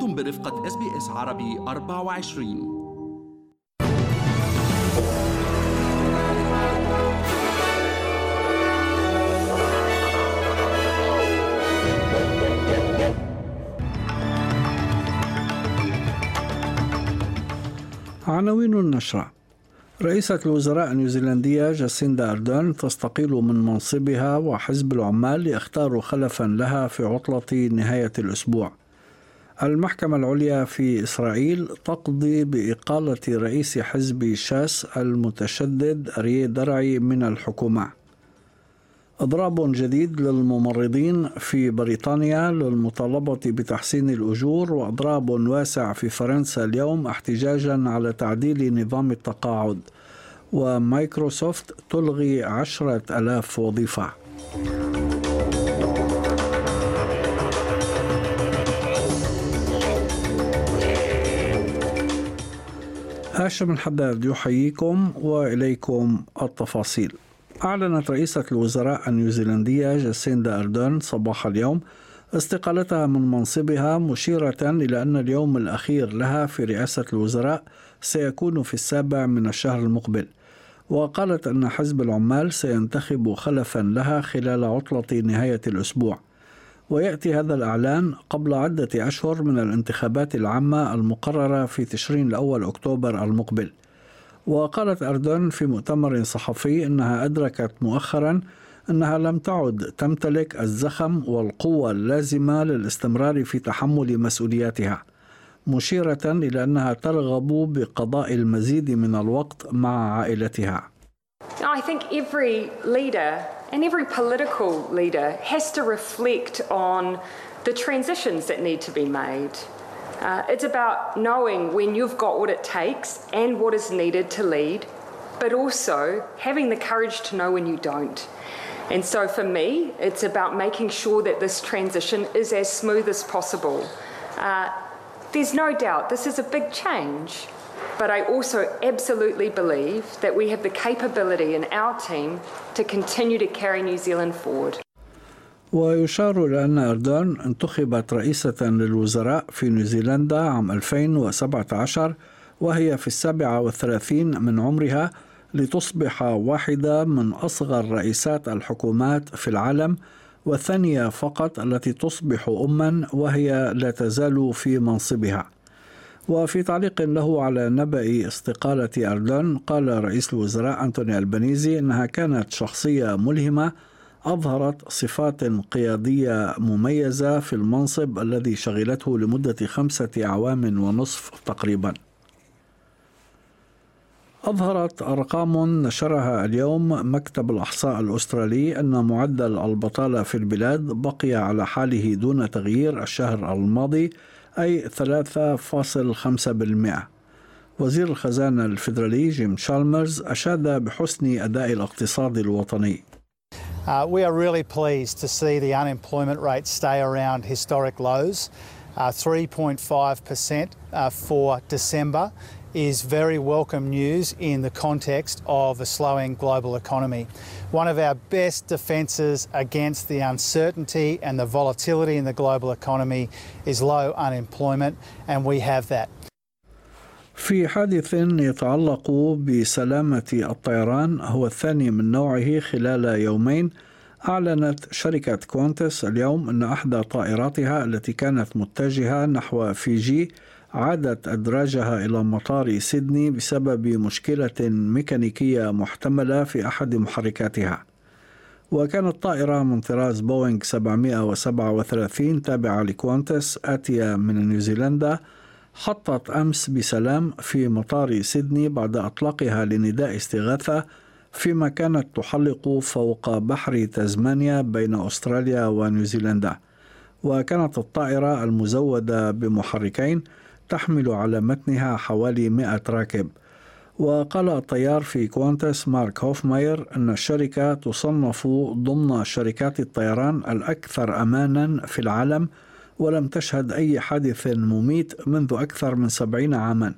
أنتم برفقة SBS عربي 24 عناوين النشرة. رئيسة الوزراء النيوزيلندية جاسيندا أردن تستقيل من منصبها وحزب العمال يختار خلفا لها في عطلة نهاية الأسبوع. المحكمة العليا في إسرائيل تقضي بإقالة رئيس حزب شاس المتشدد أريه درعي من الحكومة. إضراب جديد للممرضين في بريطانيا للمطالبة بتحسين الأجور وإضراب واسع في فرنسا اليوم احتجاجا على تعديل نظام التقاعد. ومايكروسوفت تلغي عشرة ألاف وظيفة. هاشم الحداد يحييكم وإليكم التفاصيل. أعلنت رئيسة الوزراء النيوزيلندية جاسيندا أردن صباح اليوم استقالتها من منصبها مشيرة إلى أن اليوم الأخير لها في رئاسة الوزراء سيكون في السابع من الشهر المقبل. وقالت أن حزب العمال سينتخب خلفا لها خلال عطلة نهاية الأسبوع. ويأتي هذا الإعلان قبل عدة أشهر من الانتخابات العامة المقررة في تشرين الأول أكتوبر المقبل. وقالت أردن في مؤتمر صحفي أنها أدركت مؤخرا أنها لم تعد تمتلك الزخم والقوة اللازمة للاستمرار في تحمل مسؤولياتها مشيرة إلى أنها ترغب بقضاء المزيد من الوقت مع عائلتها. I think every leader and every political leader has to reflect on the transitions that need to be made. Uh, it's about knowing when you've got what it takes and what is needed to lead, but also having the courage to know when you don't. And so for me, it's about making sure that this transition is as smooth as possible. Uh, there's no doubt this is a big change, but I also absolutely believe that we have the capability in our team to continue to carry New Zealand forward. ويشار إلى أن أردن انتخبت رئيسة للوزراء في نيوزيلندا عام 2017 وهي في السابعة والثلاثين من عمرها لتصبح واحدة من أصغر رئيسات الحكومات في العالم والثانية فقط التي تصبح أما وهي لا تزال في منصبها وفي تعليق له على نبأ استقالة أردن قال رئيس الوزراء أنتوني البنيزي أنها كانت شخصية ملهمة أظهرت صفات قيادية مميزة في المنصب الذي شغلته لمدة خمسة أعوام ونصف تقريبا. أظهرت أرقام نشرها اليوم مكتب الأحصاء الأسترالي أن معدل البطالة في البلاد بقي على حاله دون تغيير الشهر الماضي أي 3.5%. وزير الخزانة الفيدرالي جيم شالمرز أشاد بحسن أداء الاقتصاد الوطني. Uh, we are really pleased to see the unemployment rate stay around historic lows. 3.5% uh, uh, for December is very welcome news in the context of a slowing global economy. One of our best defences against the uncertainty and the volatility in the global economy is low unemployment, and we have that. في حادث يتعلق بسلامة الطيران هو الثاني من نوعه خلال يومين أعلنت شركة كوانتس اليوم أن أحدى طائراتها التي كانت متجهة نحو فيجي عادت أدراجها إلى مطار سيدني بسبب مشكلة ميكانيكية محتملة في أحد محركاتها. وكانت طائرة من طراز بوينغ 737 تابعة لكوانتس آتية من نيوزيلندا حطت أمس بسلام في مطار سيدني بعد إطلاقها لنداء استغاثة فيما كانت تحلق فوق بحر تازمانيا بين أستراليا ونيوزيلندا. وكانت الطائرة المزودة بمحركين تحمل على متنها حوالي 100 راكب. وقال الطيار في كوانتس مارك هوفماير أن الشركة تصنف ضمن شركات الطيران الأكثر أمانا في العالم ولم تشهد أي حادث مميت منذ أكثر من سبعين عاما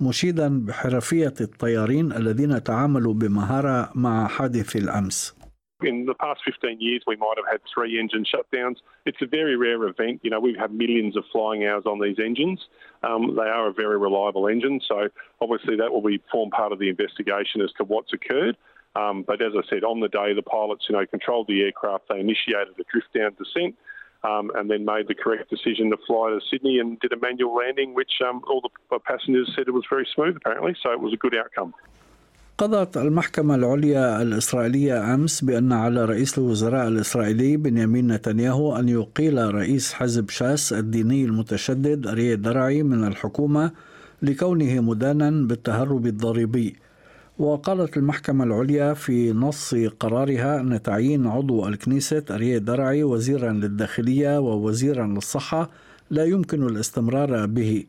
مشيدا بحرفية الطيارين الذين تعاملوا بمهارة مع حادث الأمس. In the past 15 years, we might have had three engine shutdowns. It's a very rare event. You know, we have had millions of flying hours on these engines. Um, they are a very reliable engine, so obviously that will be form part of the investigation as to what's occurred. Um, but as I said, on the day, the pilots, you know, controlled the aircraft. They initiated a drift down descent. Um, and then made the correct decision to fly to Sydney and did a manual landing, which um, all the passengers said it was very smooth, apparently. So it was a good outcome. قضت المحكمة العليا الإسرائيلية أمس بأن على رئيس الوزراء الإسرائيلي بنيامين نتنياهو أن يقيل رئيس حزب شاس الديني المتشدد أريه درعي من الحكومة لكونه مدانا بالتهرب الضريبي. وقالت المحكمة العليا في نص قرارها أن تعيين عضو الكنيسة أريه درعي وزيرا للداخلية ووزيرا للصحة لا يمكن الاستمرار به.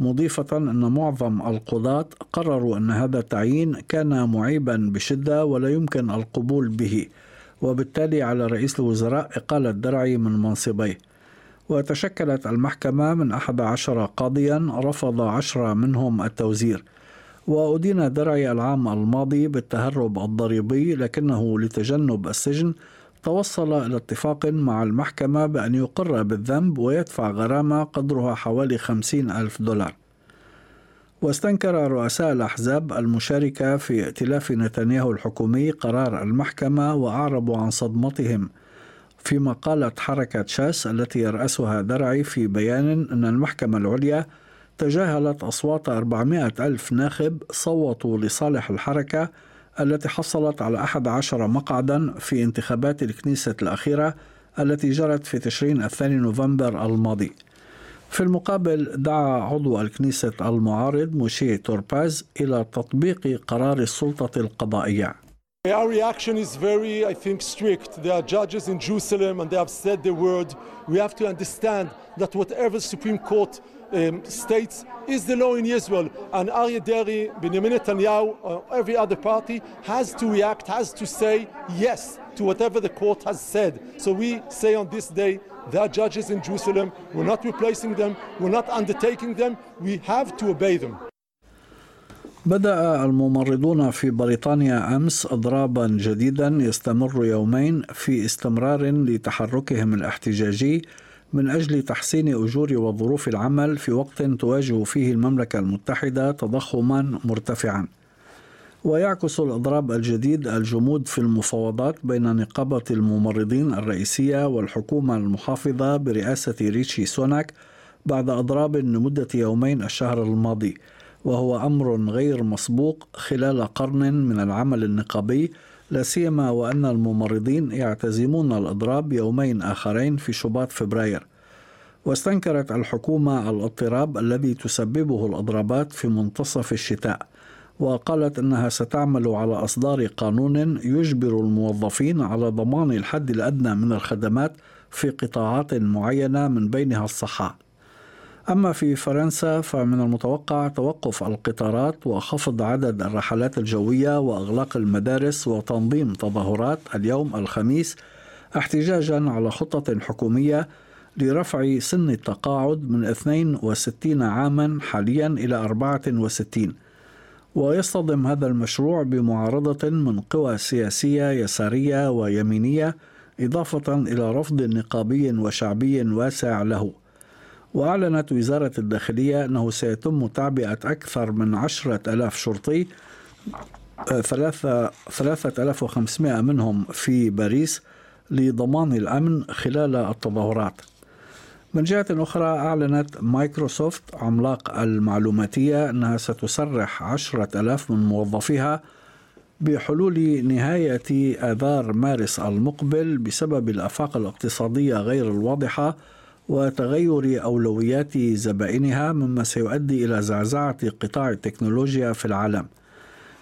مضيفة أن معظم القضاة قرروا أن هذا التعيين كان معيبا بشدة ولا يمكن القبول به وبالتالي على رئيس الوزراء إقالة درعي من منصبيه. وتشكلت المحكمة من أحد عشر قاضيا رفض عشرة منهم التوزير. وأدين درعي العام الماضي بالتهرب الضريبي لكنه لتجنب السجن توصل إلى اتفاق مع المحكمة بأن يقر بالذنب ويدفع غرامة قدرها حوالي خمسين ألف دولار. واستنكر رؤساء الأحزاب المشاركة في ائتلاف نتنياهو الحكومي قرار المحكمة وأعربوا عن صدمتهم فيما قالت حركة شاس التي يرأسها درعي في بيان أن المحكمة العليا تجاهلت أصوات 400 ألف ناخب صوتوا لصالح الحركة التي حصلت على 11 مقعدا في انتخابات الكنيسة الأخيرة التي جرت في تشرين الثاني نوفمبر الماضي في المقابل دعا عضو الكنيسة المعارض موشي تورباز إلى تطبيق قرار السلطة القضائية Our reaction is very, I think, strict. There are judges in Jerusalem and they have said the word. We have to understand that whatever Supreme Court um, states is the law in Israel. And Aryeh Deri, Benjamin Netanyahu, or every other party has to react, has to say yes to whatever the court has said. So we say on this day, there are judges in Jerusalem. We're not replacing them. We're not undertaking them. We have to obey them. بدأ الممرضون في بريطانيا أمس إضرابا جديدا يستمر يومين في استمرار لتحركهم الاحتجاجي من أجل تحسين أجور وظروف العمل في وقت تواجه فيه المملكة المتحدة تضخما مرتفعا. ويعكس الإضراب الجديد الجمود في المفاوضات بين نقابة الممرضين الرئيسية والحكومة المحافظة برئاسة ريتشي سوناك بعد إضراب لمدة يومين الشهر الماضي. وهو أمر غير مسبوق خلال قرن من العمل النقابي لا سيما وأن الممرضين يعتزمون الأضراب يومين آخرين في شباط فبراير. واستنكرت الحكومة الاضطراب الذي تسببه الأضرابات في منتصف الشتاء وقالت إنها ستعمل على أصدار قانون يجبر الموظفين على ضمان الحد الأدنى من الخدمات في قطاعات معينة من بينها الصحة. أما في فرنسا فمن المتوقع توقف القطارات وخفض عدد الرحلات الجوية وإغلاق المدارس وتنظيم تظاهرات اليوم الخميس احتجاجا على خطة حكومية لرفع سن التقاعد من 62 عاما حاليا إلى 64 ويصطدم هذا المشروع بمعارضة من قوى سياسية يسارية ويمينية إضافة إلى رفض نقابي وشعبي واسع له. وأعلنت وزارة الداخلية أنه سيتم تعبئة أكثر من عشرة ألاف شرطي ثلاثة, ثلاثة ألاف وخمسمائة منهم في باريس لضمان الأمن خلال التظاهرات. من جهة أخرى أعلنت مايكروسوفت عملاق المعلوماتية أنها ستسرح عشرة ألاف من موظفيها بحلول نهاية آذار مارس المقبل بسبب الآفاق الاقتصادية غير الواضحة وتغير أولويات زبائنها مما سيؤدي إلى زعزعة قطاع التكنولوجيا في العالم.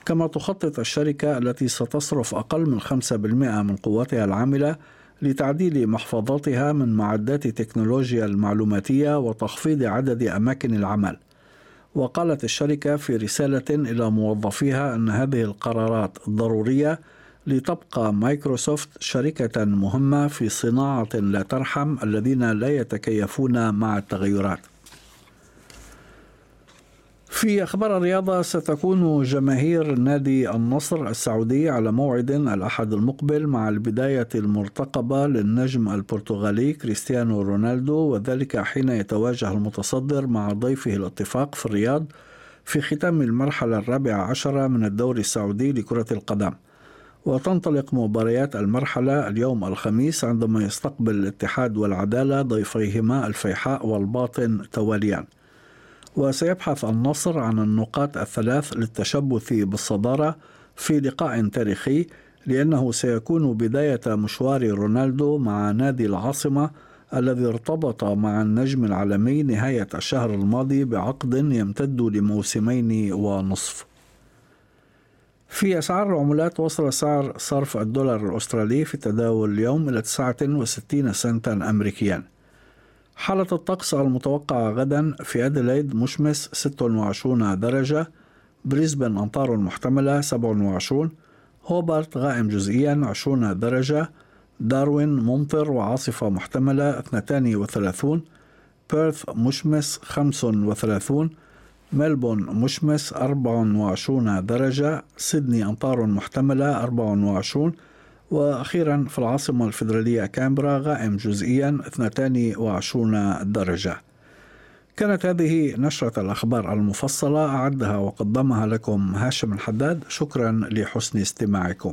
كما تخطط الشركة التي ستصرف أقل من 5% من قوتها العاملة لتعديل محفظاتها من معدات تكنولوجيا المعلوماتية وتخفيض عدد أماكن العمل. وقالت الشركة في رسالة إلى موظفيها أن هذه القرارات ضرورية لتبقى مايكروسوفت شركة مهمة في صناعة لا ترحم الذين لا يتكيفون مع التغيرات. في أخبار الرياضة ستكون جماهير نادي النصر السعودي على موعد الأحد المقبل مع البداية المرتقبة للنجم البرتغالي كريستيانو رونالدو وذلك حين يتواجه المتصدر مع ضيفه الاتفاق في الرياض في ختام المرحلة الرابعة عشرة من الدوري السعودي لكرة القدم وتنطلق مباريات المرحلة اليوم الخميس عندما يستقبل الاتحاد والعدالة ضيفيهما الفيحاء والباطن تواليا وسيبحث النصر عن النقاط الثلاث للتشبث بالصدارة في لقاء تاريخي لأنه سيكون بداية مشوار رونالدو مع نادي العاصمة الذي ارتبط مع النجم العالمي نهاية الشهر الماضي بعقد يمتد لموسمين ونصف. في أسعار العملات وصل سعر صرف الدولار الأسترالي في التداول اليوم إلى 69 سنتا أمريكيا. حالة الطقس المتوقعة غدا في أديلايد مشمس 26 درجة بريسبن أمطار محتملة 27 هوبارت غائم جزئيا 20 درجة داروين ممطر وعاصفة محتملة 32 بيرث مشمس 35 ملبون مشمس 24 درجة سيدني أمطار محتملة 24 وأخيرا في العاصمة الفيدرالية كامبرا غائم جزئيا 22 درجة. كانت هذه نشرة الأخبار المفصلة أعدها وقدمها لكم هاشم الحداد. شكرا لحسن استماعكم.